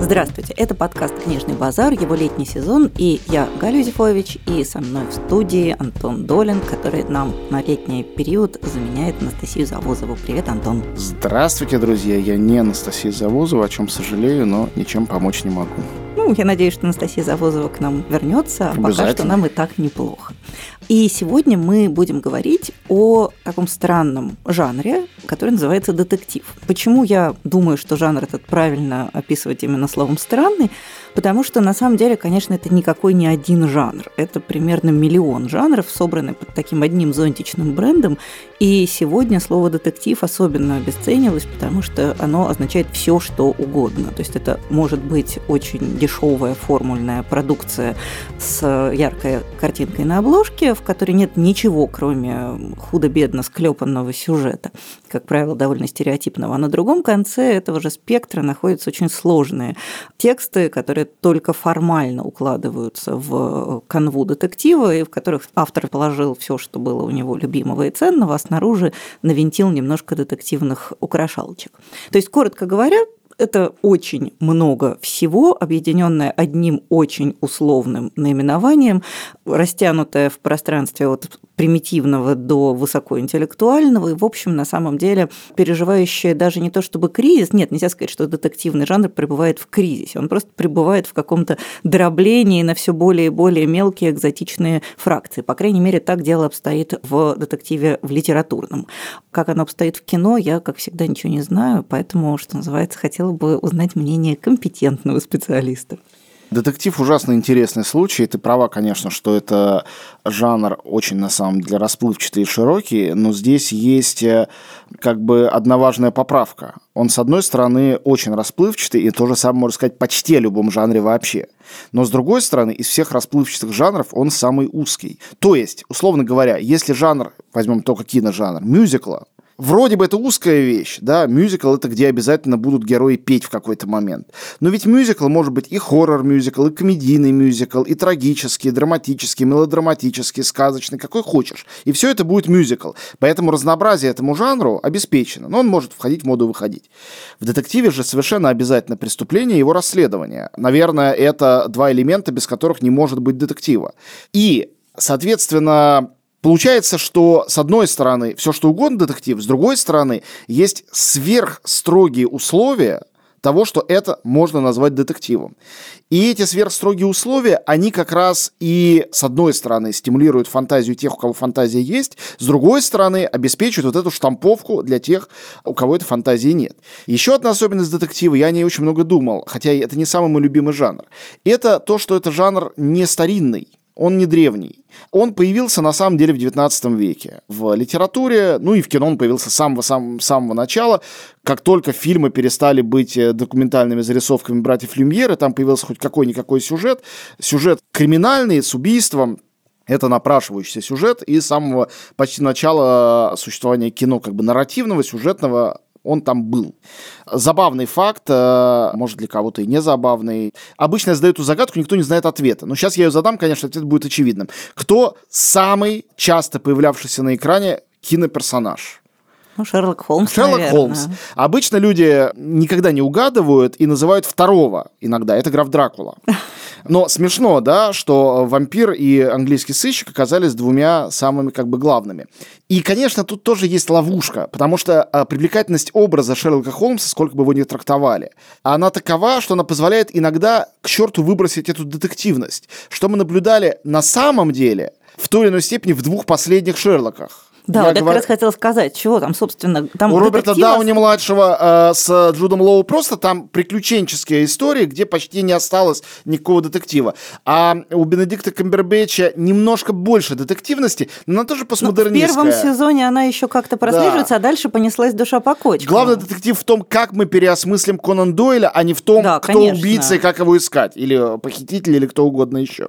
Здравствуйте, это подкаст «Книжный базар», его летний сезон, и я, Галя Юзефович, и со мной в студии Антон Долин, который нам на летний период заменяет Анастасию Завозову. Привет, Антон. Здравствуйте, друзья, я не Анастасия Завозова, о чем сожалею, но ничем помочь не могу. Ну, я надеюсь, что Анастасия Завозова к нам вернется, а пока что нам и так неплохо. И сегодня мы будем говорить о таком странном жанре, который называется детектив. Почему я думаю, что жанр этот правильно описывать именно словом «странный»? Потому что, на самом деле, конечно, это никакой не один жанр. Это примерно миллион жанров, собраны под таким одним зонтичным брендом. И сегодня слово «детектив» особенно обесценилось, потому что оно означает все, что угодно. То есть это может быть очень дешевая формульная продукция с яркой картинкой на обложке, в которой нет ничего, кроме худо-бедно склепанного сюжета, как правило, довольно стереотипного. А на другом конце этого же спектра находятся очень сложные тексты, которые только формально укладываются в канву детектива, и в которых автор положил все, что было у него любимого и ценного, а снаружи навинтил немножко детективных украшалочек. То есть, коротко говоря, это очень много всего, объединенное одним очень условным наименованием, растянутое в пространстве от примитивного до высокоинтеллектуального, и, в общем, на самом деле, переживающее даже не то чтобы кризис, нет, нельзя сказать, что детективный жанр пребывает в кризисе, он просто пребывает в каком-то дроблении на все более и более мелкие экзотичные фракции. По крайней мере, так дело обстоит в детективе в литературном. Как оно обстоит в кино, я, как всегда, ничего не знаю, поэтому, что называется, хотела бы узнать мнение компетентного специалиста. Детектив ужасно интересный случай. Ты права, конечно, что это жанр очень, на самом деле, расплывчатый и широкий, но здесь есть э, как бы одна важная поправка. Он, с одной стороны, очень расплывчатый, и то же самое можно сказать почти о любом жанре вообще. Но, с другой стороны, из всех расплывчатых жанров он самый узкий. То есть, условно говоря, если жанр, возьмем только киножанр, мюзикла, Вроде бы это узкая вещь, да, мюзикл это где обязательно будут герои петь в какой-то момент. Но ведь мюзикл может быть и хоррор-мюзикл, и комедийный мюзикл, и трагический, и драматический, мелодраматический, сказочный, какой хочешь. И все это будет мюзикл. Поэтому разнообразие этому жанру обеспечено, но он может входить в моду выходить. В детективе же совершенно обязательно преступление и его расследование. Наверное, это два элемента, без которых не может быть детектива. И Соответственно, Получается, что с одной стороны все что угодно детектив, с другой стороны есть сверхстрогие условия того, что это можно назвать детективом. И эти сверхстрогие условия, они как раз и, с одной стороны, стимулируют фантазию тех, у кого фантазия есть, с другой стороны, обеспечивают вот эту штамповку для тех, у кого этой фантазии нет. Еще одна особенность детектива, я о ней очень много думал, хотя это не самый мой любимый жанр, это то, что это жанр не старинный он не древний. Он появился на самом деле в 19 веке. В литературе, ну и в кино он появился с самого, самого, самого начала. Как только фильмы перестали быть э, документальными зарисовками братьев Люмьера, там появился хоть какой-никакой сюжет. Сюжет криминальный, с убийством, это напрашивающийся сюжет, и с самого почти начала существования кино, как бы нарративного, сюжетного, он там был. Забавный факт, э, может для кого-то и не забавный. Обычно я задаю эту загадку, никто не знает ответа. Но сейчас я ее задам, конечно, ответ будет очевидным. Кто самый часто появлявшийся на экране киноперсонаж? Ну, Шерлок Холмс, Шерлок наверное. Холмс. Обычно люди никогда не угадывают и называют второго иногда. Это граф Дракула. Но смешно, да, что вампир и английский сыщик оказались двумя самыми как бы главными. И, конечно, тут тоже есть ловушка, потому что а, привлекательность образа Шерлока Холмса, сколько бы его ни трактовали, она такова, что она позволяет иногда к черту выбросить эту детективность, что мы наблюдали на самом деле в той или иной степени в двух последних Шерлоках. Да, я вот говор... как раз хотела сказать, чего там, собственно, там У Роберта детектива... Дауни-младшего э, с Джудом Лоу просто там приключенческие истории, где почти не осталось никакого детектива. А у Бенедикта Камбербэтча немножко больше детективности, но она тоже постмодернистская. Ну, в первом сезоне она еще как-то прослеживается, да. а дальше понеслась душа по кочкам. Главный детектив в том, как мы переосмыслим Конан Дойля, а не в том, да, кто конечно. убийца и как его искать, или похититель, или кто угодно еще.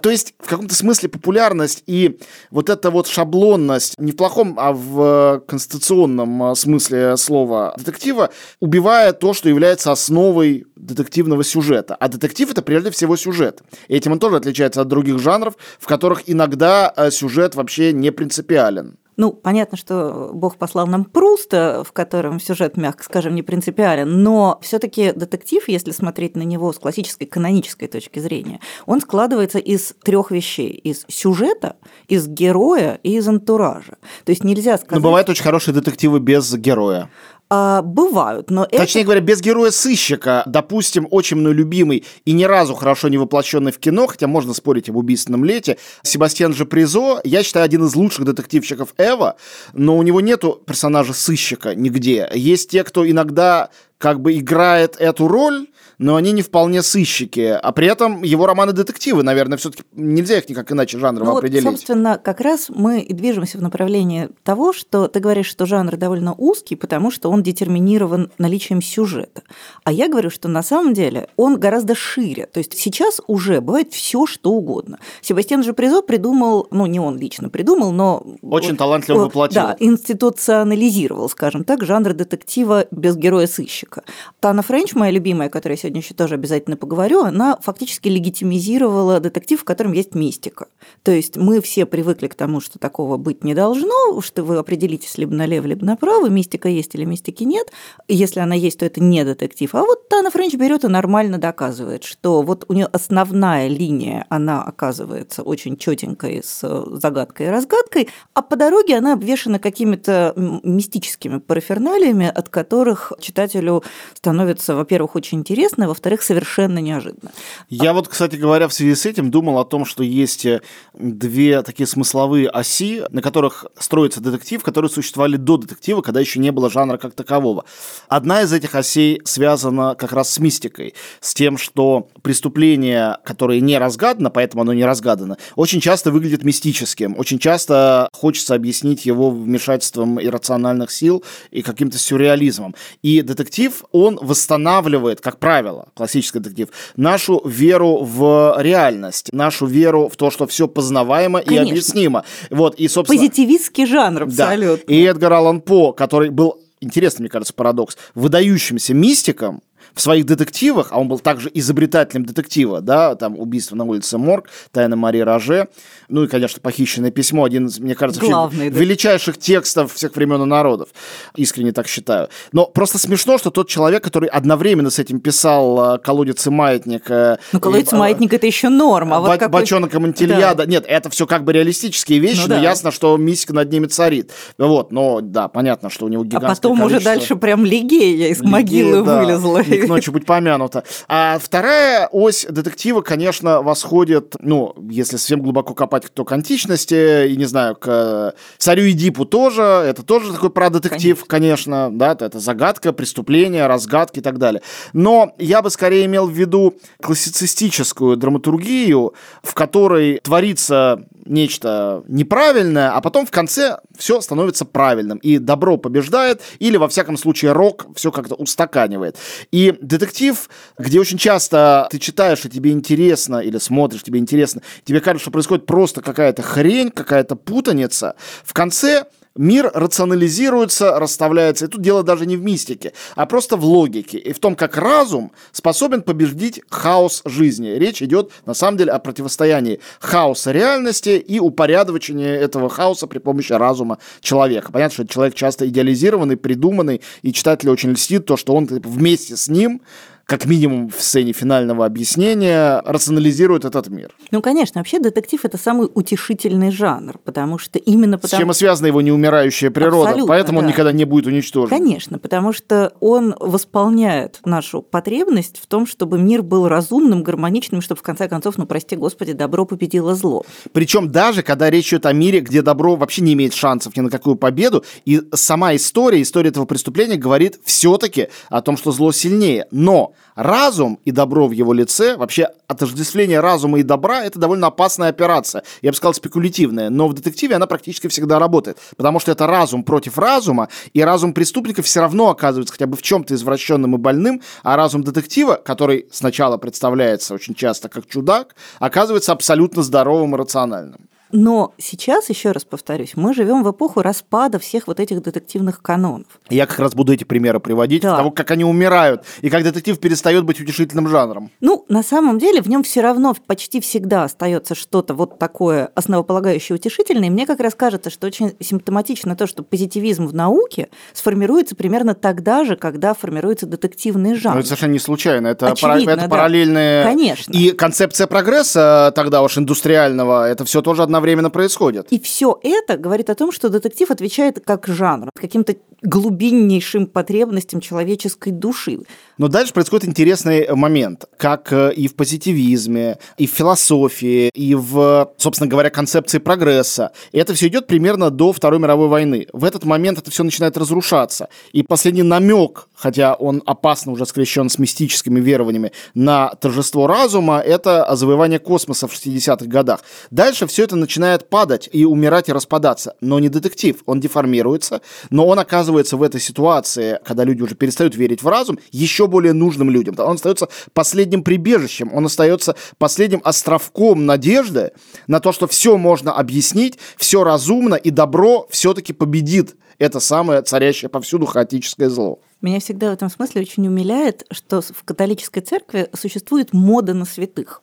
То есть, в каком-то смысле популярность и вот эта вот шаблонность не в плохом, а в конституционном а, смысле слова детектива, убивая то, что является основой детективного сюжета. А детектив это прежде всего сюжет. И этим он тоже отличается от других жанров, в которых иногда а, сюжет вообще не принципиален. Ну, понятно, что Бог послал нам Пруста, в котором сюжет, мягко скажем, не принципиален, но все таки детектив, если смотреть на него с классической канонической точки зрения, он складывается из трех вещей. Из сюжета, из героя и из антуража. То есть нельзя сказать... Но бывают очень хорошие детективы без героя. А, бывают, но Точнее это... говоря, без героя-сыщика, допустим, очень мной любимый и ни разу хорошо не воплощенный в кино, хотя можно спорить об убийственном лете, Себастьян же Призо, я считаю, один из лучших детективщиков Эва, но у него нету персонажа-сыщика нигде. Есть те, кто иногда как бы играет эту роль, но они не вполне сыщики. А при этом его романы-детективы, наверное, все таки нельзя их никак иначе жанром ну, определить. Вот, собственно, как раз мы и движемся в направлении того, что ты говоришь, что жанр довольно узкий, потому что он детерминирован наличием сюжета. А я говорю, что на самом деле он гораздо шире. То есть сейчас уже бывает все, что угодно. Себастьян же Призо придумал, ну не он лично придумал, но... Очень талантливо воплотил. Да, институционализировал, скажем так, жанр детектива без героя-сыщика. Тана Френч, моя любимая, которая сегодня еще тоже обязательно поговорю, она фактически легитимизировала детектив, в котором есть мистика. То есть мы все привыкли к тому, что такого быть не должно, что вы определитесь либо налево, либо направо, мистика есть или мистики нет. Если она есть, то это не детектив. А вот Тана Френч берет и нормально доказывает, что вот у нее основная линия, она оказывается очень четенькой с загадкой и разгадкой, а по дороге она обвешена какими-то мистическими параферналиями, от которых читателю становится, во-первых, очень интересно, интересно, во-вторых, совершенно неожиданно. Я вот, кстати говоря, в связи с этим думал о том, что есть э, две такие смысловые оси, на которых строится детектив, которые существовали до детектива, когда еще не было жанра как такового. Одна из этих осей связана как раз с мистикой, с тем, что преступление, которое не разгадано, поэтому оно не разгадано, очень часто выглядит мистическим, очень часто хочется объяснить его вмешательством иррациональных сил и каким-то сюрреализмом. И детектив, он восстанавливает, как правило, правило, классический детектив, нашу веру в реальность, нашу веру в то, что все познаваемо Конечно. и объяснимо. Вот, и, собственно... Позитивистский жанр абсолютно. Да. И Эдгар Аллан По, который был интересный, мне кажется, парадокс, выдающимся мистиком, в своих детективах, а он был также изобретателем детектива, да, там «Убийство на улице Морг», «Тайна Марии Роже», ну и, конечно, «Похищенное письмо», один из, мне кажется, Главный, да. величайших текстов всех времен и народов, искренне так считаю. Но просто смешно, что тот человек, который одновременно с этим писал э, «Колодец и маятник». Э, ну, «Колодец и э, маятник» — это еще норма. А вот какой... «Бочонок и Монтильяда». Да. Нет, это все как бы реалистические вещи, ну, но да. ясно, что мистика над ними царит. Вот, но да, понятно, что у него гигантское А потом количество... уже дальше прям Лигея из Лигея, могилы да. вылезла. И ночи будь помянута. А вторая ось детектива, конечно, восходит, ну, если совсем глубоко копать, то к античности, и, не знаю, к царю Эдипу тоже, это тоже такой про детектив, конечно, конечно да, это загадка, преступление, разгадки и так далее. Но я бы скорее имел в виду классицистическую драматургию, в которой творится нечто неправильное, а потом в конце все становится правильным. И добро побеждает, или, во всяком случае, рок все как-то устаканивает. И детектив, где очень часто ты читаешь, и тебе интересно, или смотришь, тебе интересно, тебе кажется, что происходит просто какая-то хрень, какая-то путаница, в конце мир рационализируется, расставляется. И тут дело даже не в мистике, а просто в логике и в том, как разум способен победить хаос жизни. Речь идет, на самом деле, о противостоянии хаоса реальности и упорядочении этого хаоса при помощи разума человека. Понятно, что человек часто идеализированный, придуманный, и читателю очень льстит то, что он вместе с ним как минимум в сцене финального объяснения, рационализирует этот мир. Ну, конечно, вообще детектив – это самый утешительный жанр, потому что именно потому... С чем и связана его неумирающая природа, Абсолютно, поэтому да. он никогда не будет уничтожен. Конечно, потому что он восполняет нашу потребность в том, чтобы мир был разумным, гармоничным, чтобы в конце концов, ну, прости господи, добро победило зло. Причем даже, когда речь идет о мире, где добро вообще не имеет шансов ни на какую победу, и сама история, история этого преступления говорит все-таки о том, что зло сильнее. Но разум и добро в его лице, вообще отождествление разума и добра – это довольно опасная операция. Я бы сказал, спекулятивная. Но в детективе она практически всегда работает. Потому что это разум против разума, и разум преступника все равно оказывается хотя бы в чем-то извращенным и больным, а разум детектива, который сначала представляется очень часто как чудак, оказывается абсолютно здоровым и рациональным. Но сейчас, еще раз повторюсь, мы живем в эпоху распада всех вот этих детективных канонов. Я как раз буду эти примеры приводить, да. того, как они умирают, и как детектив перестает быть утешительным жанром. Ну, на самом деле, в нем все равно почти всегда остается что-то вот такое основополагающее утешительное. И мне как раз кажется, что очень симптоматично то, что позитивизм в науке сформируется примерно тогда же, когда формируется детективный жанр. Ну, это совершенно не случайно. Это, Очевидно, пара, это да. параллельные... Конечно. И концепция прогресса тогда уж индустриального, это все тоже одновременно происходит. И все это говорит о том, что детектив отвечает как жанр, каким-то глубиннейшим потребностям человеческой души. Но дальше происходит интересный момент, как э, и в позитивизме, и в философии, и в, собственно говоря, концепции прогресса. И это все идет примерно до Второй мировой войны. В этот момент это все начинает разрушаться. И последний намек, хотя он опасно уже скрещен с мистическими верованиями, на торжество разума, это завоевание космоса в 60-х годах. Дальше все это начинает падать и умирать и распадаться. Но не детектив, он деформируется, но он оказывается в этой ситуации, когда люди уже перестают верить в разум, еще более нужным людям. Он остается последним прибежищем, он остается последним островком надежды на то, что все можно объяснить, все разумно и добро все-таки победит это самое царящее повсюду хаотическое зло. Меня всегда в этом смысле очень умиляет, что в католической церкви существует мода на святых.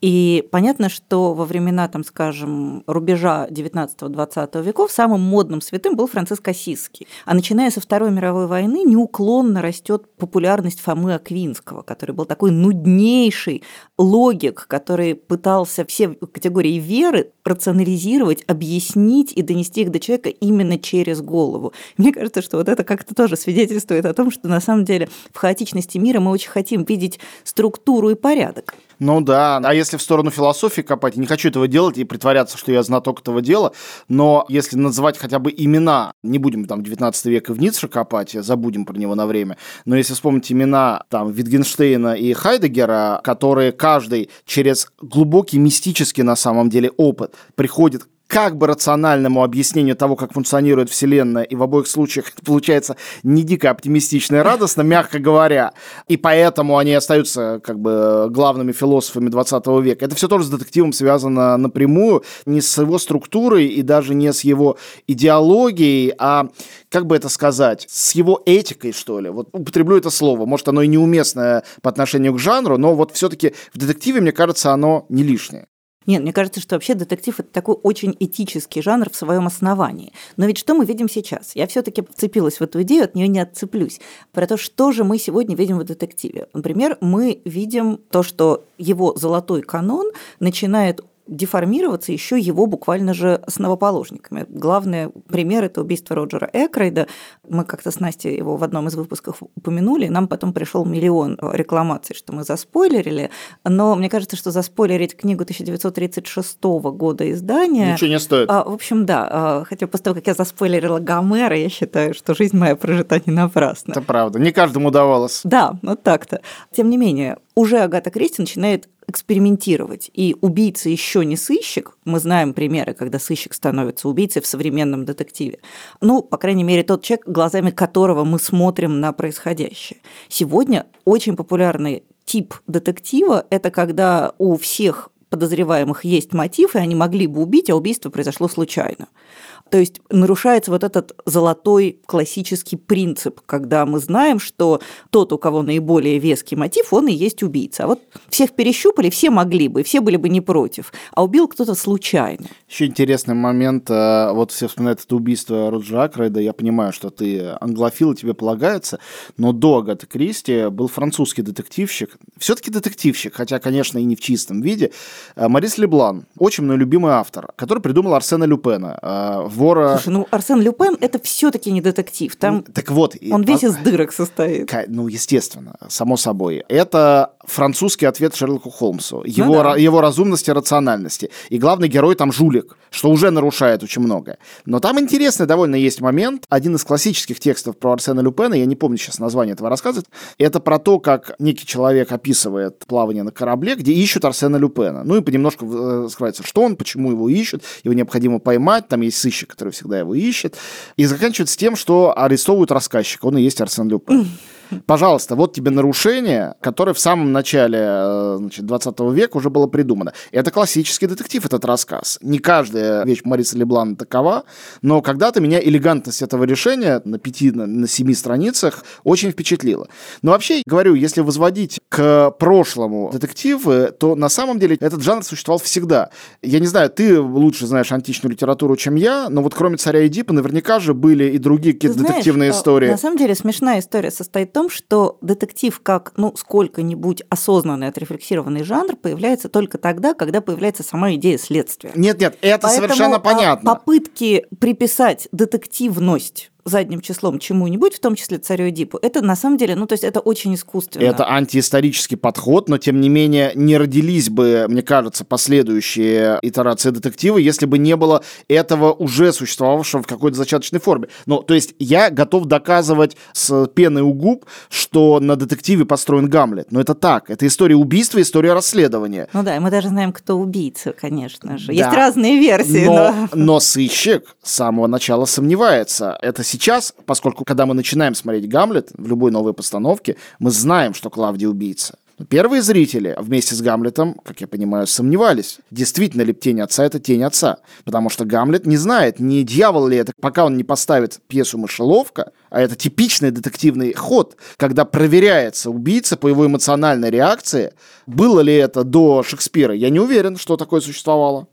И понятно, что во времена, там, скажем, рубежа 19-20 веков самым модным святым был Франциск Осиский. А начиная со Второй мировой войны неуклонно растет популярность Фомы Аквинского, который был такой нуднейший логик, который пытался все категории веры рационализировать, объяснить и донести их до человека именно через голову. Мне кажется, что вот это как-то тоже свидетельствует о том, что на самом деле в хаотичности мира мы очень хотим видеть структуру и порядок. Ну да, а если в сторону философии копать, не хочу этого делать и притворяться, что я знаток этого дела, но если называть хотя бы имена, не будем там 19 век и в Ницше копать, забудем про него на время, но если вспомнить имена там Витгенштейна и Хайдегера, которые каждый через глубокий мистический на самом деле опыт приходит как бы рациональному объяснению того, как функционирует Вселенная, и в обоих случаях это получается не дико оптимистично и радостно, мягко говоря, и поэтому они остаются как бы главными философами 20 века. Это все тоже с детективом связано напрямую, не с его структурой и даже не с его идеологией, а, как бы это сказать, с его этикой, что ли. Вот употреблю это слово. Может, оно и неуместное по отношению к жанру, но вот все-таки в детективе, мне кажется, оно не лишнее. Нет, мне кажется, что вообще детектив это такой очень этический жанр в своем основании. Но ведь что мы видим сейчас? Я все-таки вцепилась в эту идею, от нее не отцеплюсь. Про то, что же мы сегодня видим в детективе. Например, мы видим то, что его золотой канон начинает деформироваться еще его буквально же основоположниками. Главный пример – это убийство Роджера Экрейда. Мы как-то с Настей его в одном из выпусков упомянули, нам потом пришел миллион рекламаций, что мы заспойлерили, но мне кажется, что заспойлерить книгу 1936 года издания… Ничего не стоит. А, в общем, да. А, хотя после того, как я заспойлерила Гомера, я считаю, что жизнь моя прожита не напрасно. Это правда. Не каждому удавалось. Да, вот так-то. Тем не менее, уже Агата Кристи начинает экспериментировать. И убийца еще не сыщик. Мы знаем примеры, когда сыщик становится убийцей в современном детективе. Ну, по крайней мере, тот человек, глазами которого мы смотрим на происходящее. Сегодня очень популярный тип детектива – это когда у всех подозреваемых есть мотив, и они могли бы убить, а убийство произошло случайно. То есть нарушается вот этот золотой классический принцип, когда мы знаем, что тот, у кого наиболее веский мотив, он и есть убийца. А вот всех перещупали, все могли бы, все были бы не против, а убил кто-то случайно. Еще интересный момент, э, вот все вспоминают это убийство Роджера Акрейда, я понимаю, что ты англофил, тебе полагается, но до Агаты Кристи был французский детективщик, все-таки детективщик, хотя, конечно, и не в чистом виде, э, Марис Леблан, очень мой любимый автор, который придумал Арсена Люпена э, вора... Слушай, ну Арсен Люпен – это все таки не детектив. Там так вот, он весь из дырок состоит. Ну, естественно, само собой. Это французский ответ Шерлоку Холмсу. Ну его, ну, да. его разумности и рациональности. И главный герой там жулик, что уже нарушает очень многое. Но там интересный довольно есть момент. Один из классических текстов про Арсена Люпена, я не помню сейчас название этого рассказа, это про то, как некий человек описывает плавание на корабле, где ищут Арсена Люпена. Ну и понемножку э, скрывается, что он, почему его ищут, его необходимо поймать, там есть сыщик, который всегда его ищет. И заканчивается тем, что арестовывают рассказчика, он и есть Арсен Люпен. Пожалуйста, вот тебе нарушение, которое в самом начале э, значит, 20 века уже было придумано. Это классический детектив, этот рассказ. Не каждая вещь Мариса Леблана такова, но когда-то меня элегантность этого решения на пяти, на, семи страницах очень впечатлила. Но вообще, говорю, если возводить к прошлому детективы, то на самом деле этот жанр существовал всегда. Я не знаю, ты лучше знаешь античную литературу, чем я, но вот кроме «Царя Эдипа» наверняка же были и другие какие-то детективные истории. На самом деле смешная история состоит том, что детектив как, ну, сколько-нибудь осознанный, отрефлексированный жанр появляется только тогда, когда появляется сама идея следствия. Нет-нет, это Поэтому совершенно понятно. попытки приписать детективность задним числом чему-нибудь, в том числе царю Эдипу, это на самом деле, ну, то есть это очень искусственно. Это антиисторический подход, но тем не менее не родились бы, мне кажется, последующие итерации детектива, если бы не было этого уже существовавшего в какой-то зачаточной форме. Ну, то есть я готов доказывать с пеной у губ, что на детективе построен Гамлет. Но это так. Это история убийства, история расследования. Ну да, и мы даже знаем, кто убийца, конечно же. Да. Есть разные версии. Но, но... но сыщик с самого начала сомневается. Это сейчас, поскольку когда мы начинаем смотреть Гамлет в любой новой постановке, мы знаем, что Клавдий убийца. Но первые зрители вместе с Гамлетом, как я понимаю, сомневались, действительно ли тень отца это тень отца. Потому что Гамлет не знает, не дьявол ли это, пока он не поставит пьесу «Мышеловка», а это типичный детективный ход, когда проверяется убийца по его эмоциональной реакции. Было ли это до Шекспира? Я не уверен, что такое существовало.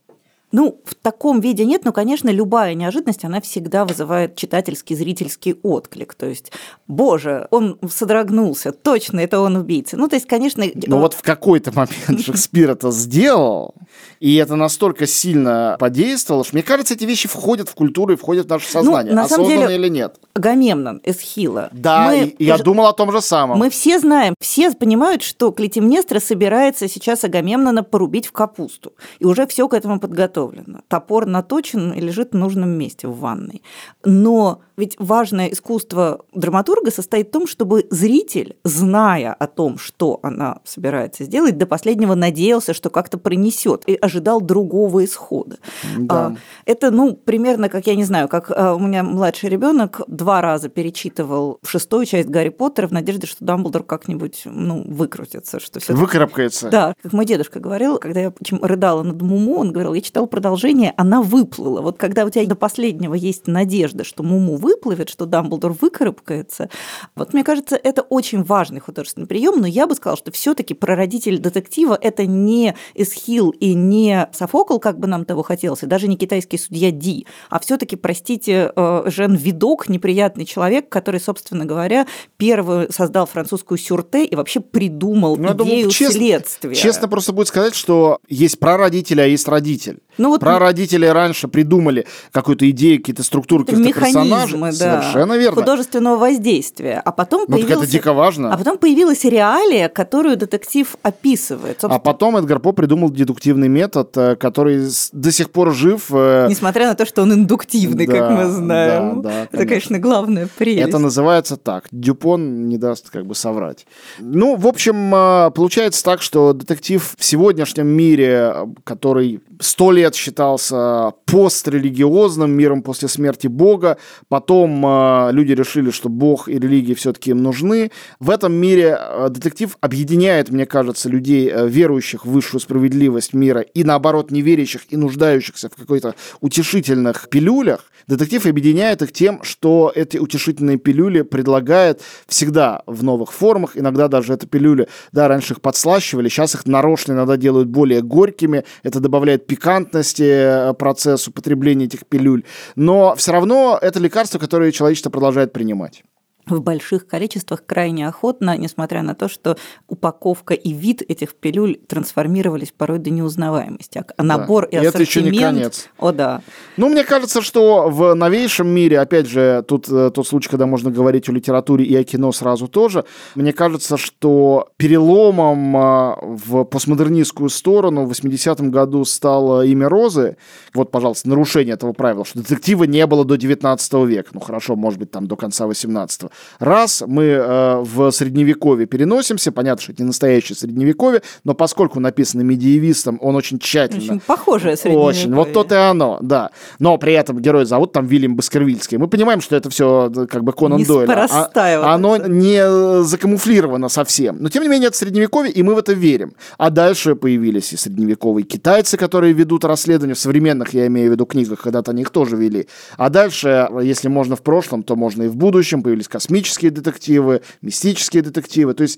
Ну, в таком виде нет, но, конечно, любая неожиданность, она всегда вызывает читательский, зрительский отклик. То есть, боже, он содрогнулся, точно, это он убийца. Ну, то есть, конечно... Но вот в какой-то момент Шекспир это сделал, и это настолько сильно подействовало, что, мне кажется, эти вещи входят в культуру и входят в наше ну, сознание, ну, на самом деле, или нет. Агамемнон, Эсхила. Да, мы, я ж... думал о том же самом. Мы все знаем, все понимают, что Клетимнестра собирается сейчас Агамемнона порубить в капусту. И уже все к этому подготовлено подготовлено. Топор наточен и лежит в нужном месте в ванной. Но ведь важное искусство драматурга состоит в том, чтобы зритель, зная о том, что она собирается сделать, до последнего надеялся, что как-то принесет и ожидал другого исхода. Да. А, это, ну, примерно, как я не знаю, как а, у меня младший ребенок два раза перечитывал шестую часть Гарри Поттера в надежде, что Дамблдор как-нибудь, ну, выкрутится, что все. Выкарабкается. Да, как мой дедушка говорил, когда я рыдала над Муму, он говорил, я читал продолжение, она выплыла. Вот когда у тебя до последнего есть надежда, что Муму выплывет, что Дамблдор выкарабкается, вот мне кажется, это очень важный художественный прием, но я бы сказала, что все таки прародитель детектива – это не Эсхил и не Софокл, как бы нам того хотелось, и даже не китайский судья Ди, а все таки простите, э, Жен Видок, неприятный человек, который, собственно говоря, первый создал французскую сюрте и вообще придумал ну, идею думаю, честно, следствия. Честно просто будет сказать, что есть прародитель, а есть родитель. Ну, вот Прародители раньше придумали какую-то идею, какие-то структуры, каких-то персонажей. Да, Совершенно верно. Художественного воздействия. А потом ну, появился... это дико важно. А потом появилась реалия, которую детектив описывает. Собственно... А потом Эдгар По придумал дедуктивный метод, э, который до сих пор жив. Э, Несмотря на то, что он индуктивный, да, как мы знаем. Да, да, это, конечно. главная прелесть. Это называется так. Дюпон не даст как бы соврать. Ну, в общем, э, получается так, что детектив в сегодняшнем мире, который сто лет считался пострелигиозным миром после смерти Бога. Потом э, люди решили, что Бог и религия все-таки им нужны. В этом мире э, детектив объединяет, мне кажется, людей, э, верующих в высшую справедливость мира, и наоборот, не верящих и нуждающихся в какой-то утешительных пилюлях. Детектив объединяет их тем, что эти утешительные пилюли предлагает всегда в новых формах. Иногда даже это пилюли, да, раньше их подслащивали, сейчас их нарочно иногда делают более горькими. Это добавляет пикантности э, процессу потребления этих пилюль. Но все равно это лекарство, которое человечество продолжает принимать в больших количествах крайне охотно, несмотря на то, что упаковка и вид этих пилюль трансформировались порой до неузнаваемости. А набор да. и, и это еще не конец. О, да. Ну, мне кажется, что в новейшем мире, опять же, тут э, тот случай, когда можно говорить о литературе и о кино сразу тоже, мне кажется, что переломом э, в постмодернистскую сторону в 80-м году стало имя Розы. Вот, пожалуйста, нарушение этого правила, что детектива не было до 19 века. Ну, хорошо, может быть, там до конца 18 -го. Раз мы э, в средневековье переносимся, понятно, что это не настоящее средневековье, но поскольку написано медиевистом, он очень тщательно... Очень похожее средневековье. Очень, вот то и оно, да. Но при этом герой зовут там Вильям Баскервильский. Мы понимаем, что это все как бы Конан Дойль. А, оно не закамуфлировано совсем. Но тем не менее это средневековье, и мы в это верим. А дальше появились и средневековые китайцы, которые ведут расследования в современных, я имею в виду, книгах, когда-то они их тоже вели. А дальше, если можно в прошлом, то можно и в будущем. Появились космические детективы, мистические детективы. То есть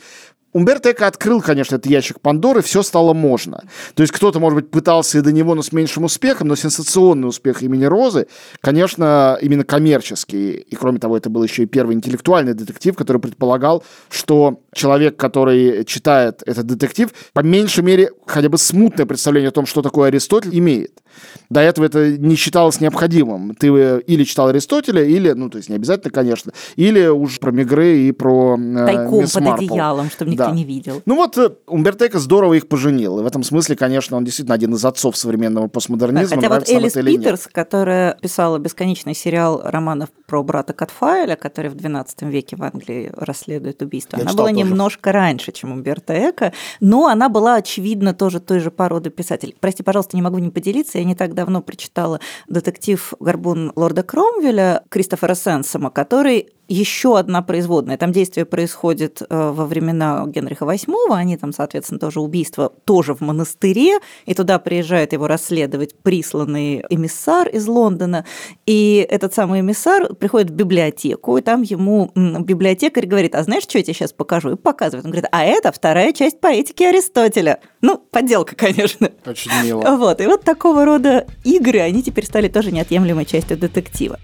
Умберто Эко открыл, конечно, этот ящик Пандоры, все стало можно. То есть кто-то, может быть, пытался и до него, но с меньшим успехом, но сенсационный успех имени Розы, конечно, именно коммерческий. И, кроме того, это был еще и первый интеллектуальный детектив, который предполагал, что человек, который читает этот детектив, по меньшей мере, хотя бы смутное представление о том, что такое Аристотель, имеет. До этого это не считалось необходимым. Ты или читал Аристотеля, или, ну, то есть не обязательно, конечно, или уж про Мегре и про э, Тайком Мисс под Марпл. одеялом, чтобы никто да. не видел. Ну вот э, Умберто Эко здорово их поженил. И в этом смысле, конечно, он действительно один из отцов современного постмодернизма. Хотя вот Элис Питерс, которая писала бесконечный сериал романов про брата Катфайля, который в XII веке в Англии расследует убийство, Я она была тоже. немножко раньше, чем Умберто Эко, но она была, очевидно, тоже той же породы писателей. Прости, пожалуйста, не могу не поделиться, я не так давно прочитала детектив «Горбун лорда Кромвеля» Кристофера Сенсома, который еще одна производная. Там действие происходит э, во времена Генриха VIII, они там, соответственно, тоже убийство тоже в монастыре, и туда приезжает его расследовать присланный эмиссар из Лондона, и этот самый эмиссар приходит в библиотеку, и там ему библиотекарь говорит, а знаешь, что я тебе сейчас покажу? И показывает. Он говорит, а это вторая часть поэтики Аристотеля. Ну, подделка, конечно. Очень мило. Вот, и вот такого рода игры, они теперь стали тоже неотъемлемой частью детектива.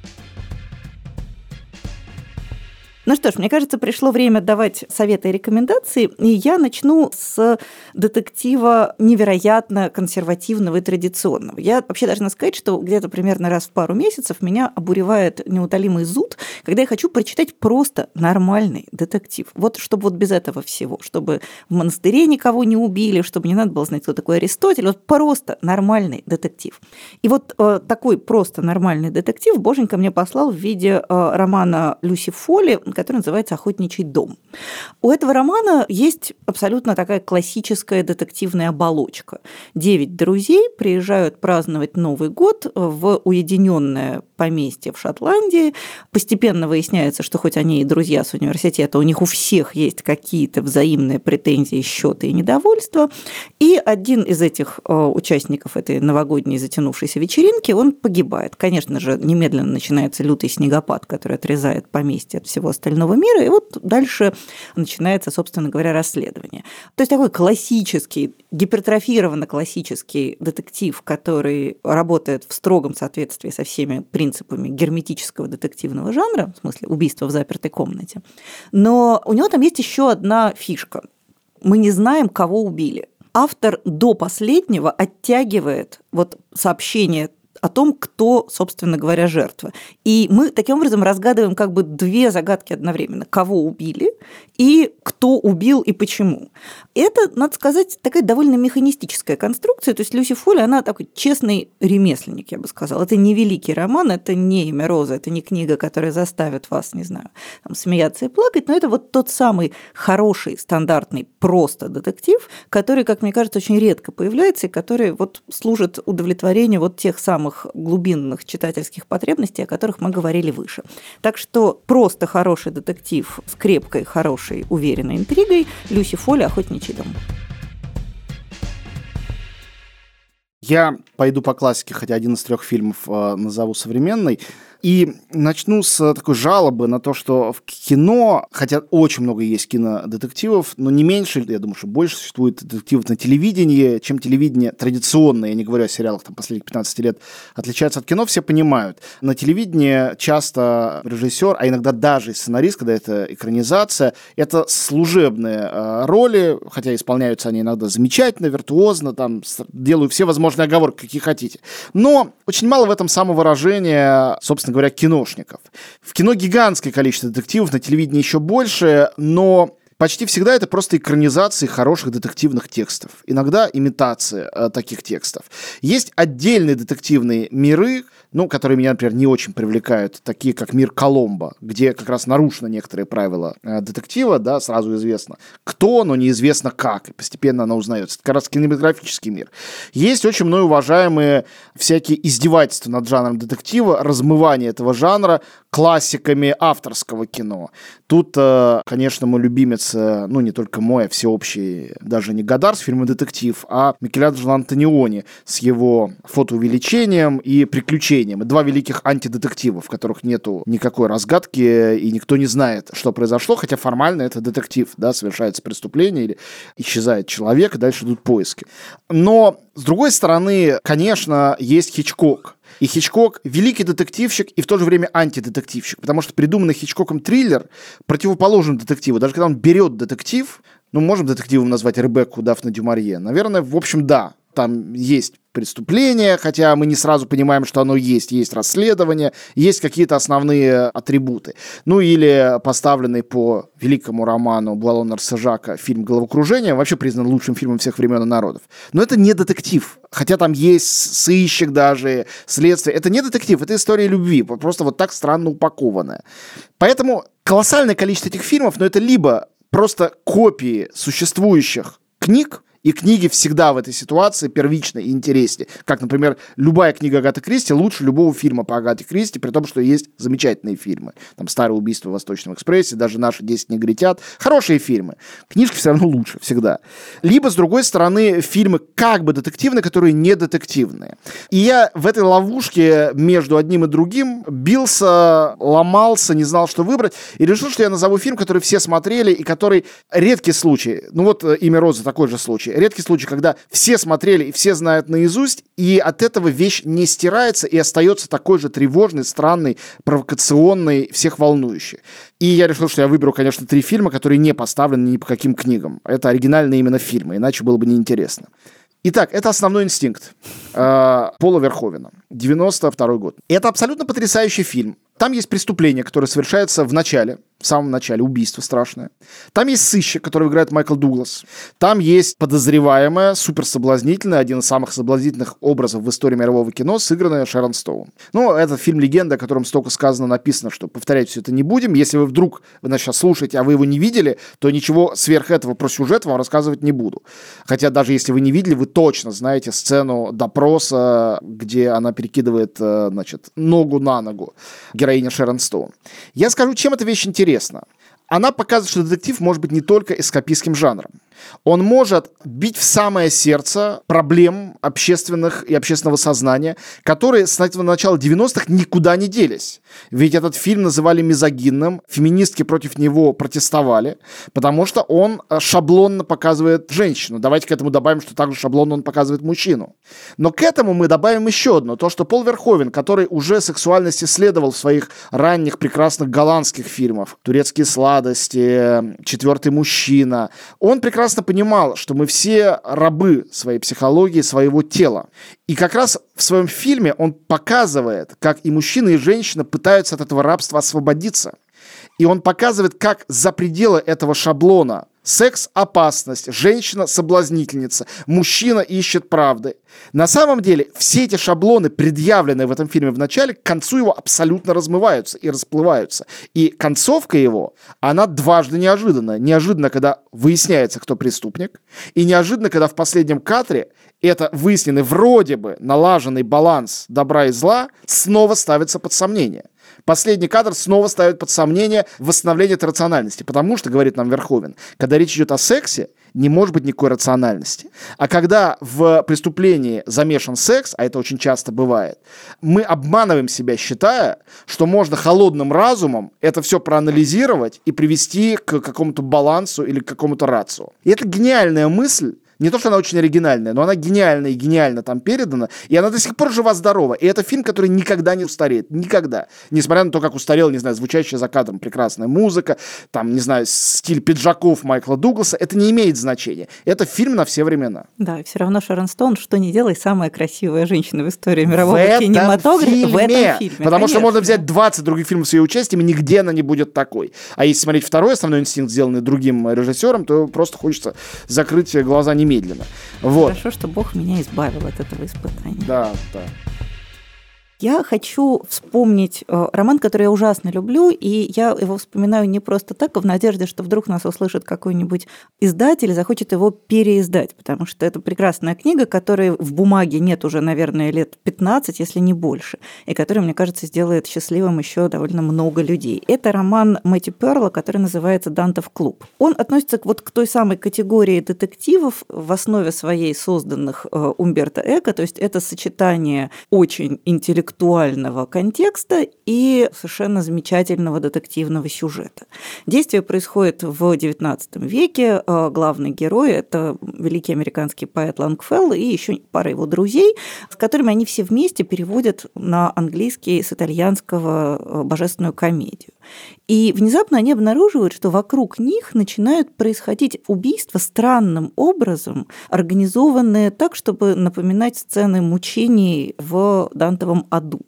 Ну что ж, мне кажется, пришло время давать советы и рекомендации, и я начну с детектива невероятно консервативного и традиционного. Я вообще должна сказать, что где-то примерно раз в пару месяцев меня обуревает неутолимый зуд, когда я хочу прочитать просто нормальный детектив. Вот чтобы вот без этого всего, чтобы в монастыре никого не убили, чтобы не надо было знать, кто такой Аристотель, вот просто нормальный детектив. И вот э, такой просто нормальный детектив Боженька мне послал в виде э, романа Люси Фоли, который называется «Охотничий дом». У этого романа есть абсолютно такая классическая детективная оболочка. Девять друзей приезжают праздновать Новый год в уединенное поместье в Шотландии. Постепенно выясняется, что хоть они и друзья с университета, у них у всех есть какие-то взаимные претензии, счеты и недовольства. И один из этих э, участников этой новогодней затянувшейся вечеринки, он погибает. Конечно же, немедленно начинается лютый снегопад, который отрезает поместье от всего остального мира, и вот дальше начинается, собственно говоря, расследование. То есть такой классический, гипертрофированно классический детектив, который работает в строгом соответствии со всеми принципами герметического детективного жанра, в смысле убийства в запертой комнате. Но у него там есть еще одна фишка. Мы не знаем, кого убили. Автор до последнего оттягивает вот сообщение о том, кто, собственно говоря, жертва. И мы таким образом разгадываем как бы две загадки одновременно. Кого убили и кто убил и почему. Это, надо сказать, такая довольно механистическая конструкция. То есть Люси Фолли, она такой честный ремесленник, я бы сказала. Это не великий роман, это не имя Роза, это не книга, которая заставит вас, не знаю, там, смеяться и плакать, но это вот тот самый хороший, стандартный, просто детектив, который, как мне кажется, очень редко появляется и который вот служит удовлетворению вот тех самых глубинных читательских потребностей, о которых мы говорили выше. Так что просто хороший детектив с крепкой, хорошей, уверенной интригой Люси Фоли «Охотничий дом». Я пойду по классике, хотя один из трех фильмов э, назову современный. И начну с такой жалобы на то, что в кино, хотя очень много есть кинодетективов, но не меньше, я думаю, что больше существует детективов на телевидении, чем телевидение традиционное, я не говорю о сериалах там, последних 15 лет, отличается от кино, все понимают. На телевидении часто режиссер, а иногда даже сценарист, когда это экранизация, это служебные э, роли, хотя исполняются они иногда замечательно, виртуозно, там делают все возможные оговорки, какие хотите. Но очень мало в этом самовыражения, собственно собственно говоря, киношников. В кино гигантское количество детективов, на телевидении еще больше, но почти всегда это просто экранизации хороших детективных текстов. Иногда имитация э, таких текстов. Есть отдельные детективные миры, ну, которые меня, например, не очень привлекают, такие как «Мир Коломбо», где как раз нарушено некоторые правила э, детектива, да, сразу известно, кто, но неизвестно как, и постепенно она узнается. Это как раз кинематографический мир. Есть очень мной уважаемые всякие издевательства над жанром детектива, размывание этого жанра классиками авторского кино. Тут, э, конечно, мой любимец, э, ну, не только мой, а всеобщий, даже не Гадар с фильма «Детектив», а Микеланджело Антониони с его фотоувеличением и приключением. Два великих антидетектива, в которых нету никакой разгадки, и никто не знает, что произошло, хотя формально это детектив, да, совершается преступление или исчезает человек, и дальше идут поиски. Но, с другой стороны, конечно, есть Хичкок, и Хичкок – великий детективщик и в то же время антидетективщик, потому что придуманный Хичкоком триллер противоположен детективу. Даже когда он берет детектив, ну, можем детективом назвать Ребекку Дафна Дюмарье? Наверное, в общем, да. Там есть преступление, хотя мы не сразу понимаем, что оно есть. Есть расследование, есть какие-то основные атрибуты. Ну или поставленный по великому роману Блалона Сажака фильм «Головокружение», вообще признан лучшим фильмом всех времен и народов. Но это не детектив. Хотя там есть сыщик даже, следствие. Это не детектив, это история любви, просто вот так странно упакованная. Поэтому колоссальное количество этих фильмов, но это либо просто копии существующих книг, и книги всегда в этой ситуации первичны и интереснее. Как, например, любая книга Агаты Кристи лучше любого фильма по Агате Кристи, при том, что есть замечательные фильмы. Там «Старое убийство в Восточном экспрессе», даже «Наши 10 негритят». Хорошие фильмы. Книжки все равно лучше всегда. Либо, с другой стороны, фильмы как бы детективные, которые не детективные. И я в этой ловушке между одним и другим бился, ломался, не знал, что выбрать, и решил, что я назову фильм, который все смотрели и который редкий случай. Ну вот «Имя Розы» такой же случай случай. Редкий случай, когда все смотрели и все знают наизусть, и от этого вещь не стирается и остается такой же тревожный, странный, провокационный, всех волнующий. И я решил, что я выберу, конечно, три фильма, которые не поставлены ни по каким книгам. Это оригинальные именно фильмы, иначе было бы неинтересно. Итак, это основной инстинкт э, Пола Верховена, 92 год. Это абсолютно потрясающий фильм. Там есть преступление, которое совершается в начале, в самом начале, убийство страшное. Там есть сыщик, который играет Майкл Дуглас. Там есть подозреваемая, супер соблазнительная, один из самых соблазнительных образов в истории мирового кино, сыгранная Шерон Стоун. Ну, это фильм «Легенда», о котором столько сказано, написано, что повторять все это не будем. Если вы вдруг, вы нас сейчас слушаете, а вы его не видели, то ничего сверх этого про сюжет вам рассказывать не буду. Хотя даже если вы не видели, вы точно знаете сцену допроса, где она перекидывает, э, значит, ногу на ногу героиня Шерон Стоун. Я скажу, чем эта вещь интересна. Она показывает, что детектив может быть не только эскапистским жанром. Он может бить в самое сердце проблем общественных и общественного сознания, которые с начала 90-х никуда не делись. Ведь этот фильм называли мизогинным, феминистки против него протестовали, потому что он э, шаблонно показывает женщину. Давайте к этому добавим, что также шаблонно он показывает мужчину. Но к этому мы добавим еще одно, то, что Пол Верховен, который уже сексуальность исследовал в своих ранних прекрасных голландских фильмах, «Турецкие сладости», «Четвертый мужчина», он прекрасно прекрасно понимал, что мы все рабы своей психологии, своего тела. И как раз в своем фильме он показывает, как и мужчина, и женщина пытаются от этого рабства освободиться. И он показывает, как за пределы этого шаблона Секс – опасность, женщина – соблазнительница, мужчина ищет правды. На самом деле, все эти шаблоны, предъявленные в этом фильме в начале, к концу его абсолютно размываются и расплываются. И концовка его, она дважды неожиданная. Неожиданно, когда выясняется, кто преступник, и неожиданно, когда в последнем кадре это выясненный вроде бы налаженный баланс добра и зла снова ставится под сомнение. Последний кадр снова ставит под сомнение восстановление этой рациональности, потому что, говорит нам Верховен, когда речь идет о сексе, не может быть никакой рациональности. А когда в преступлении замешан секс, а это очень часто бывает, мы обманываем себя, считая, что можно холодным разумом это все проанализировать и привести к какому-то балансу или к какому-то рацию. И это гениальная мысль, не то, что она очень оригинальная, но она гениальна и гениально там передана, и она до сих пор жива-здорова. И это фильм, который никогда не устареет. Никогда. Несмотря на то, как устарел, не знаю, звучащая за кадром прекрасная музыка, там, не знаю, стиль пиджаков Майкла Дугласа, это не имеет значения. Это фильм на все времена. Да, и все равно Шерон Стоун, что не делай, самая красивая женщина в истории мирового в кинематографа фильме, в этом фильме. Потому конечно. что можно взять 20 других фильмов с ее участием, и нигде она не будет такой. А если смотреть второй основной инстинкт, сделанный другим режиссером, то просто хочется закрыть глаза не немедленно. Вот. Хорошо, что Бог меня избавил от этого испытания. Да, да. Я хочу вспомнить э, роман, который я ужасно люблю, и я его вспоминаю не просто так, а в надежде, что вдруг нас услышит какой-нибудь издатель и захочет его переиздать, потому что это прекрасная книга, которой в бумаге нет уже, наверное, лет 15, если не больше, и которая, мне кажется, сделает счастливым еще довольно много людей. Это роман Мэтью Перла, который называется «Дантов клуб». Он относится вот к той самой категории детективов, в основе своей созданных э, Умберто Эко, то есть это сочетание очень интеллектуального контекста и совершенно замечательного детективного сюжета. Действие происходит в XIX веке. Э, главный герой – это великий американский поэт Лангфелл и еще пара его друзей, с которыми они все вместе переводят на английский с итальянского э, божественную комедию. И внезапно они обнаруживают, что вокруг них начинают происходить убийства странным образом, организованные так, чтобы напоминать сцены мучений в Дантовом аду.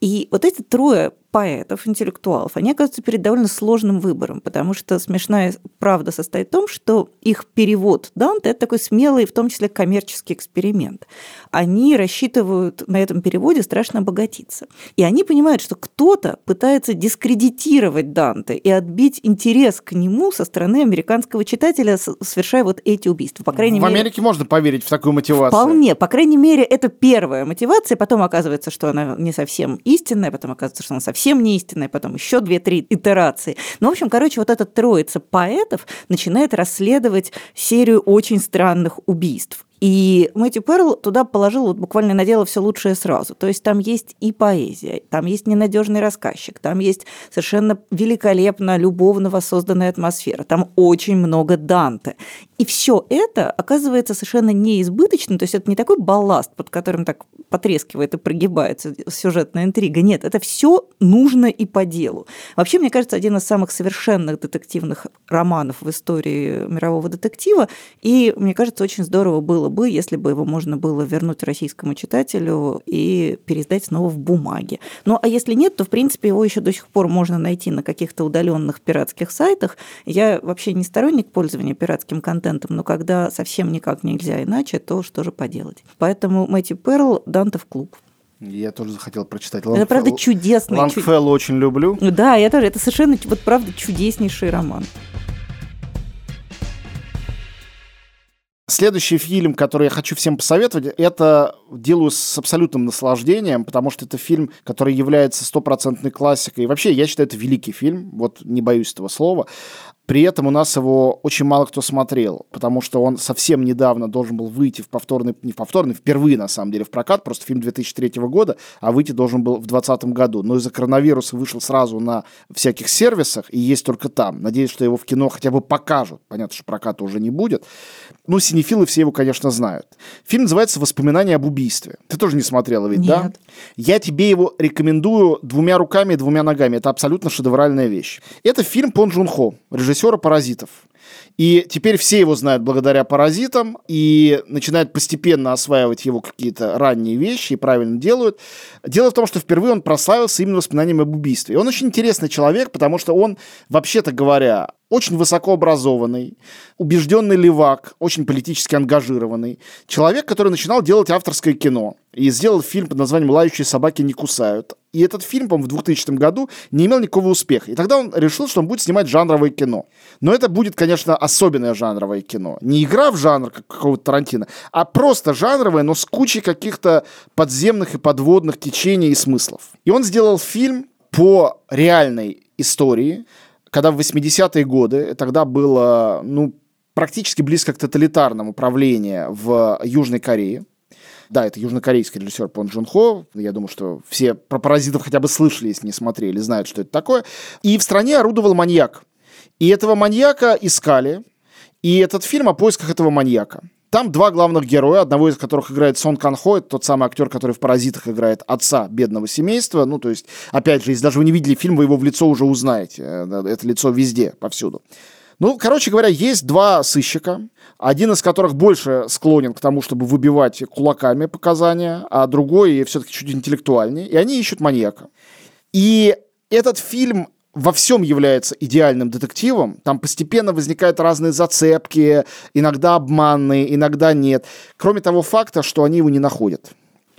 И вот эти трое поэтов, интеллектуалов, они оказываются перед довольно сложным выбором, потому что смешная правда состоит в том, что их перевод Данте – это такой смелый, в том числе коммерческий эксперимент. Они рассчитывают на этом переводе страшно обогатиться. И они понимают, что кто-то пытается дискредитировать Данте и отбить интерес к нему со стороны американского читателя, совершая вот эти убийства. По крайней в мере, Америке можно поверить в такую мотивацию. Вполне. По крайней мере, это первая мотивация, потом оказывается, что она не совсем истинная, потом оказывается, что она совсем совсем не истинная, потом еще две-три итерации. Ну, в общем, короче, вот эта троица поэтов начинает расследовать серию очень странных убийств. И Мэтью Перл туда положил, вот буквально наделал все лучшее сразу. То есть там есть и поэзия, там есть ненадежный рассказчик, там есть совершенно великолепно любовно воссозданная атмосфера, там очень много Данте. И все это оказывается совершенно неизбыточным, то есть это не такой балласт, под которым так потрескивает и прогибается сюжетная интрига. Нет, это все нужно и по делу. Вообще, мне кажется, один из самых совершенных детективных романов в истории мирового детектива, и мне кажется, очень здорово было бы, если бы его можно было вернуть российскому читателю и переиздать снова в бумаге. Ну, а если нет, то, в принципе, его еще до сих пор можно найти на каких-то удаленных пиратских сайтах. Я вообще не сторонник пользования пиратским контентом, но когда совсем никак нельзя иначе, то что же поделать. Поэтому Мэтью Перл, Дантов клуб. Я тоже захотел прочитать. Это правда чудесный. Лангфелл чуд... очень люблю. Да, я тоже. Это совершенно, вот правда, чудеснейший роман. Следующий фильм, который я хочу всем посоветовать, это делаю с абсолютным наслаждением, потому что это фильм, который является стопроцентной классикой. И вообще, я считаю, это великий фильм, вот не боюсь этого слова. При этом у нас его очень мало кто смотрел, потому что он совсем недавно должен был выйти в повторный, не в повторный, впервые, на самом деле, в прокат, просто фильм 2003 года, а выйти должен был в 2020 году. Но из-за коронавируса вышел сразу на всяких сервисах и есть только там. Надеюсь, что его в кино хотя бы покажут. Понятно, что проката уже не будет. Ну, синефилы все его, конечно, знают. Фильм называется «Воспоминания об убийстве». Ты тоже не смотрела ведь, Нет. да? Я тебе его рекомендую двумя руками и двумя ногами. Это абсолютно шедевральная вещь. Это фильм Пон Джун Хо, режиссер режиссера «Паразитов». И теперь все его знают благодаря «Паразитам» и начинают постепенно осваивать его какие-то ранние вещи и правильно делают. Дело в том, что впервые он прославился именно воспоминаниями об убийстве. И он очень интересный человек, потому что он, вообще-то говоря, очень высокообразованный, убежденный левак, очень политически ангажированный. Человек, который начинал делать авторское кино и сделал фильм под названием «Лающие собаки не кусают». И этот фильм, по-моему, в 2000 году не имел никакого успеха. И тогда он решил, что он будет снимать жанровое кино. Но это будет, конечно, особенное жанровое кино. Не игра в жанр как какого-то Тарантино, а просто жанровое, но с кучей каких-то подземных и подводных течений и смыслов. И он сделал фильм по реальной истории, когда в 80-е годы, тогда было, ну, практически близко к тоталитарному правлению в Южной Корее. Да, это южнокорейский режиссер Пон Джун Хо. Я думаю, что все про паразитов хотя бы слышали, если не смотрели, знают, что это такое. И в стране орудовал маньяк. И этого маньяка искали. И этот фильм о поисках этого маньяка. Там два главных героя, одного из которых играет Сон Кан Хо, это тот самый актер, который в «Паразитах» играет отца бедного семейства. Ну, то есть, опять же, если даже вы не видели фильм, вы его в лицо уже узнаете. Э, это лицо везде, повсюду. Ну, короче говоря, есть два сыщика, один из которых больше склонен к тому, чтобы выбивать кулаками показания, а другой все-таки чуть интеллектуальнее, и они ищут маньяка. И этот фильм во всем является идеальным детективом. Там постепенно возникают разные зацепки, иногда обманные, иногда нет. Кроме того факта, что они его не находят.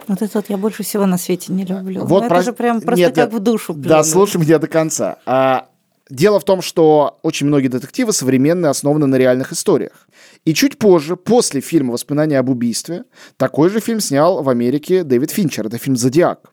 Вот это вот я больше всего на свете не люблю. Вот про... это же прям просто нет, как в душу. Плюнуть. Да, слушай меня до конца. А, дело в том, что очень многие детективы современные основаны на реальных историях. И чуть позже, после фильма «Воспоминания об убийстве», такой же фильм снял в Америке Дэвид Финчер. Это фильм «Зодиак».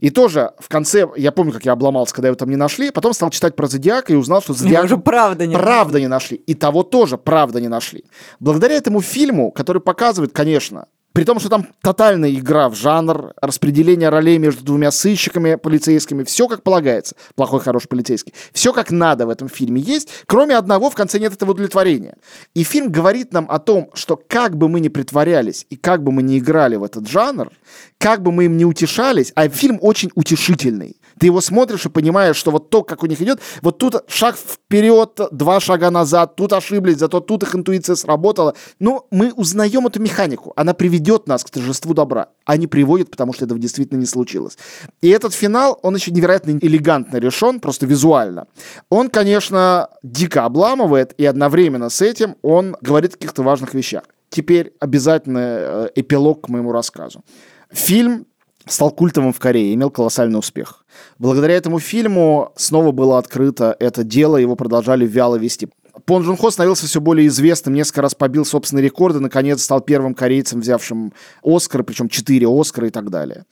И тоже в конце, я помню, как я обломался, когда его там не нашли, потом стал читать про Зодиака и узнал, что Зодиак... уже правда не правда нашли. не нашли. И того тоже правда не нашли. Благодаря этому фильму, который показывает, конечно, при том, что там тотальная игра в жанр, распределение ролей между двумя сыщиками полицейскими, все как полагается. Плохой, хороший полицейский. Все как надо в этом фильме есть, кроме одного, в конце нет этого удовлетворения. И фильм говорит нам о том, что как бы мы ни притворялись и как бы мы ни играли в этот жанр, как бы мы им не утешались, а фильм очень утешительный. Ты его смотришь и понимаешь, что вот то, как у них идет, вот тут шаг вперед, два шага назад, тут ошиблись, зато тут их интуиция сработала. Но мы узнаем эту механику. Она приведет нас к торжеству добра, а не приводит, потому что этого действительно не случилось. И этот финал, он еще невероятно элегантно решен, просто визуально. Он, конечно, дико обламывает, и одновременно с этим он говорит о каких-то важных вещах. Теперь обязательно э, эпилог к моему рассказу. Фильм стал культовым в Корее, имел колоссальный успех. Благодаря этому фильму снова было открыто это дело, его продолжали вяло вести. Пон Джун Хо становился все более известным, несколько раз побил собственные рекорды, наконец стал первым корейцем, взявшим Оскар, причем четыре Оскара и так далее.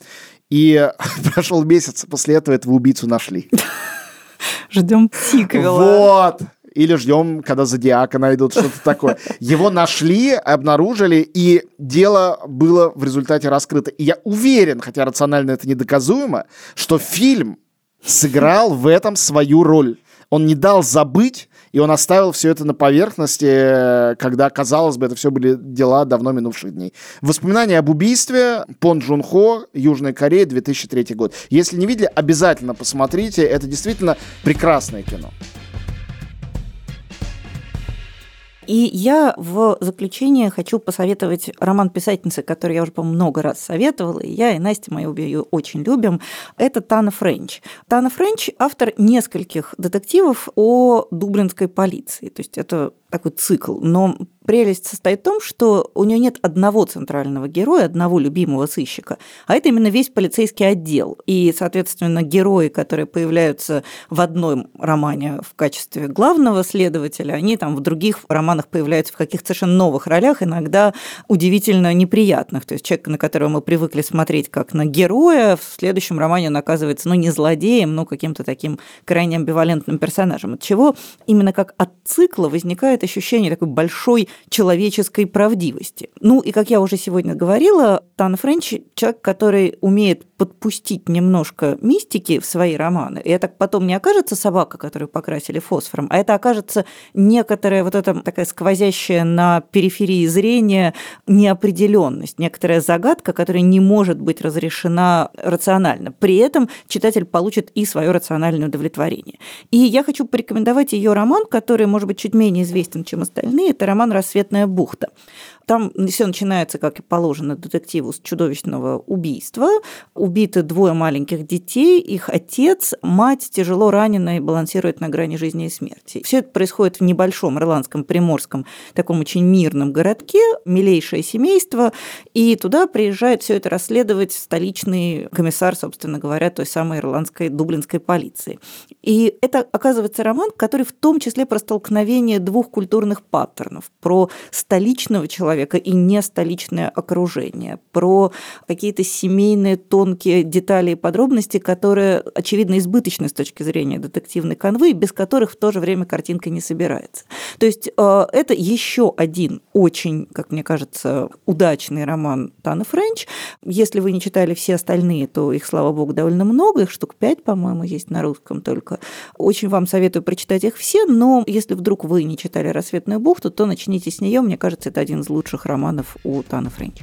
И прошел месяц, после этого этого убийцу нашли. Ждем сиквела. Вот или ждем, когда Зодиака найдут, что-то такое. Его нашли, обнаружили, и дело было в результате раскрыто. И я уверен, хотя рационально это недоказуемо, что фильм сыграл в этом свою роль. Он не дал забыть, и он оставил все это на поверхности, когда, казалось бы, это все были дела давно минувших дней. Воспоминания об убийстве Пон Джун Хо, Южная Корея, 2003 год. Если не видели, обязательно посмотрите. Это действительно прекрасное кино. И я в заключение хочу посоветовать роман писательницы, который я уже, по-моему, много раз советовала, и я, и Настя, мы обе ее очень любим. Это Тана Френч. Тана Френч – автор нескольких детективов о дублинской полиции. То есть это такой цикл. Но прелесть состоит в том, что у нее нет одного центрального героя, одного любимого сыщика, а это именно весь полицейский отдел. И, соответственно, герои, которые появляются в одном романе в качестве главного следователя, они там в других романах появляются в каких-то совершенно новых ролях, иногда удивительно неприятных. То есть человек, на которого мы привыкли смотреть как на героя, в следующем романе он оказывается, ну, не злодеем, но каким-то таким крайне амбивалентным персонажем. От чего именно как от цикла возникает ощущение такой большой человеческой правдивости. Ну и, как я уже сегодня говорила, Тан Френч – человек, который умеет подпустить немножко мистики в свои романы. И это потом не окажется собака, которую покрасили фосфором, а это окажется некоторая вот эта такая сквозящая на периферии зрения неопределенность, некоторая загадка, которая не может быть разрешена рационально. При этом читатель получит и свое рациональное удовлетворение. И я хочу порекомендовать ее роман, который, может быть, чуть менее известен, чем остальные. Это роман «Рассветная бухта». Там все начинается, как и положено детективу, с чудовищного убийства. Убиты двое маленьких детей, их отец, мать тяжело ранена и балансирует на грани жизни и смерти. Все это происходит в небольшом ирландском приморском, таком очень мирном городке, милейшее семейство, и туда приезжает все это расследовать столичный комиссар, собственно говоря, той самой ирландской дублинской полиции. И это, оказывается, роман, который в том числе про столкновение двух культурных паттернов, про столичного человека, человека и не столичное окружение, про какие-то семейные тонкие детали и подробности, которые, очевидно, избыточны с точки зрения детективной канвы, без которых в то же время картинка не собирается. То есть э, это еще один очень, как мне кажется, удачный роман Таны Френч. Если вы не читали все остальные, то их, слава богу, довольно много, их штук пять, по-моему, есть на русском только. Очень вам советую прочитать их все, но если вдруг вы не читали «Рассветную бухту», то начните с нее. Мне кажется, это один из лучших лучших романов у Таны Френч.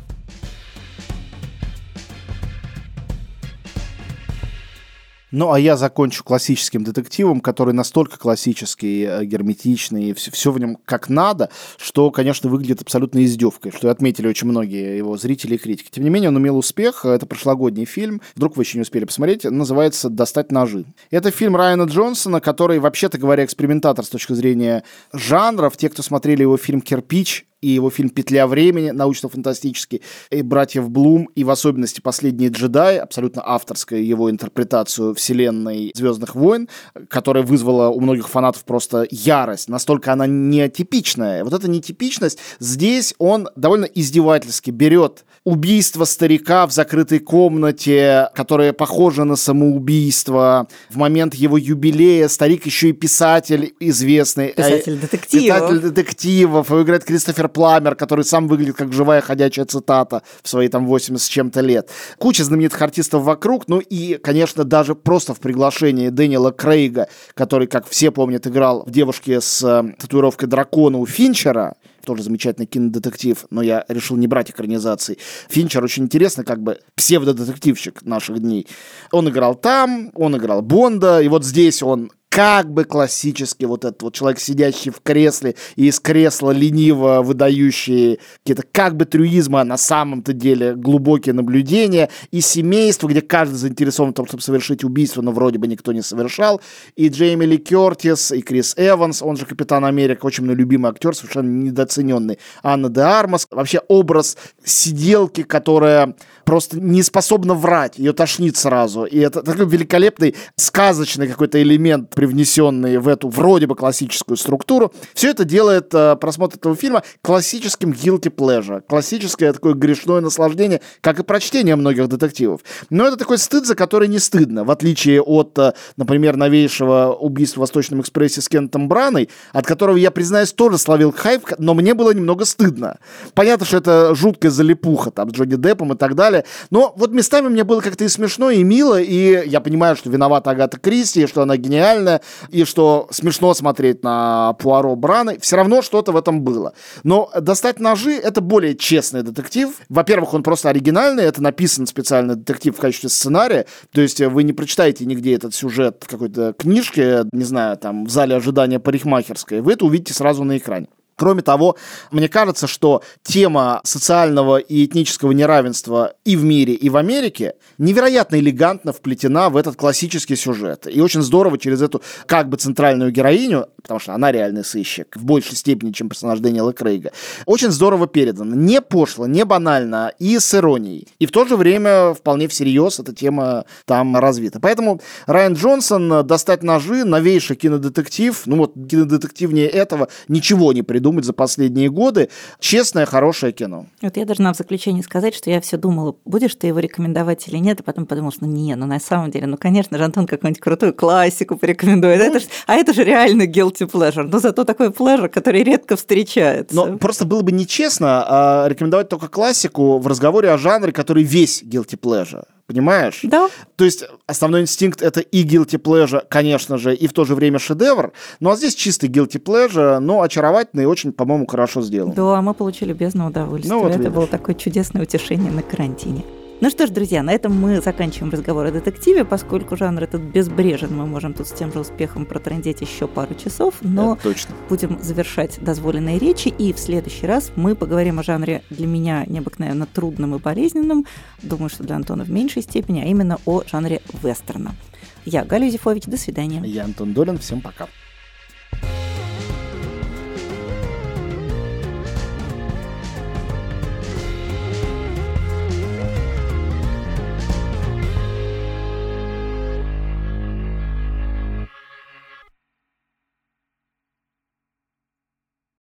Ну, а я закончу классическим детективом, который настолько классический, э, герметичный, все, все в нем как надо, что, конечно, выглядит абсолютно издевкой, что отметили очень многие его зрители и критики. Тем не менее, он имел успех. Это прошлогодний фильм. Вдруг вы еще не успели посмотреть. Называется «Достать ножи». Это фильм Райана Джонсона, который, вообще-то говоря, экспериментатор с точки зрения жанров. Те, кто смотрели его фильм «Кирпич», и его фильм «Петля времени», научно-фантастический, и «Братьев Блум», и в особенности «Последние джедаи», абсолютно авторская его интерпретацию вселенной «Звездных войн», которая вызвала у многих фанатов просто ярость. Настолько она нетипичная. Вот эта нетипичность здесь он довольно издевательски берет убийство старика в закрытой комнате, которое похоже на самоубийство. В момент его юбилея старик еще и писатель известный. Писатель детективов. Писатель детективов. Его играет Кристофер Пламер, который сам выглядит как живая ходячая цитата в свои там 80 с чем-то лет. Куча знаменитых артистов вокруг, ну и, конечно, даже просто в приглашении Дэниела Крейга, который, как все помнят, играл в «Девушке с э, татуировкой дракона» у Финчера, тоже замечательный кинодетектив, но я решил не брать экранизации. Финчер очень интересный, как бы псевдодетективщик наших дней. Он играл там, он играл Бонда, и вот здесь он как бы классический вот этот вот человек, сидящий в кресле и из кресла лениво выдающие какие-то как бы трюизмы, а на самом-то деле глубокие наблюдения, и семейство, где каждый заинтересован в том, чтобы совершить убийство, но вроде бы никто не совершал, и Джейми Ли Кертис, и Крис Эванс, он же Капитан Америка, очень мой любимый актер, совершенно недооцененный, Анна де Армас, вообще образ сиделки, которая просто не способна врать, ее тошнит сразу, и это такой великолепный сказочный какой-то элемент привнесенные в эту вроде бы классическую структуру. Все это делает э, просмотр этого фильма классическим guilty pleasure, классическое такое грешное наслаждение, как и прочтение многих детективов. Но это такой стыд, за который не стыдно, в отличие от, э, например, новейшего убийства в Восточном экспрессе с Кентом Браной, от которого я, признаюсь, тоже словил хайп, но мне было немного стыдно. Понятно, что это жуткая залипуха там с Джонни Деппом и так далее, но вот местами мне было как-то и смешно, и мило, и я понимаю, что виновата Агата Кристи, что она гениальна, прикольно, и что смешно смотреть на Пуаро Браны, все равно что-то в этом было. Но «Достать ножи» — это более честный детектив. Во-первых, он просто оригинальный, это написан специально детектив в качестве сценария, то есть вы не прочитаете нигде этот сюжет в какой-то книжке, не знаю, там, в зале ожидания парикмахерской, вы это увидите сразу на экране. Кроме того, мне кажется, что тема социального и этнического неравенства и в мире, и в Америке невероятно элегантно вплетена в этот классический сюжет. И очень здорово через эту как бы центральную героиню, потому что она реальный сыщик, в большей степени, чем персонаж Дэниела Крейга, очень здорово передано. Не пошло, не банально и с иронией. И в то же время вполне всерьез эта тема там развита. Поэтому Райан Джонсон «Достать ножи», новейший кинодетектив, ну вот кинодетективнее этого ничего не придумал думать за последние годы. Честное, хорошее кино. Вот я должна в заключении сказать, что я все думала, будешь ты его рекомендовать или нет, а потом подумала, что ну не, ну на самом деле, ну конечно же, Антон какую-нибудь крутую классику порекомендует. Ну, это ж, а это же реально guilty pleasure. Но зато такой pleasure, который редко встречается. Но просто было бы нечестно а, рекомендовать только классику в разговоре о жанре, который весь guilty pleasure. Понимаешь? Да. То есть основной инстинкт это и guilty pleasure, конечно же, и в то же время шедевр. Ну а здесь чистый guilty pleasure, но очаровательный и очень, по-моему, хорошо сделан. Да, мы получили бездну удовольствия. Ну, вот это видишь. было такое чудесное утешение на карантине. Ну что ж, друзья, на этом мы заканчиваем разговор о детективе, поскольку жанр этот безбрежен, мы можем тут с тем же успехом протрендеть еще пару часов, но точно. будем завершать дозволенные речи, и в следующий раз мы поговорим о жанре для меня необыкновенно трудным и болезненным, думаю, что для Антона в меньшей степени, а именно о жанре вестерна. Я Галя Юзефович, до свидания. Я Антон Долин, всем пока.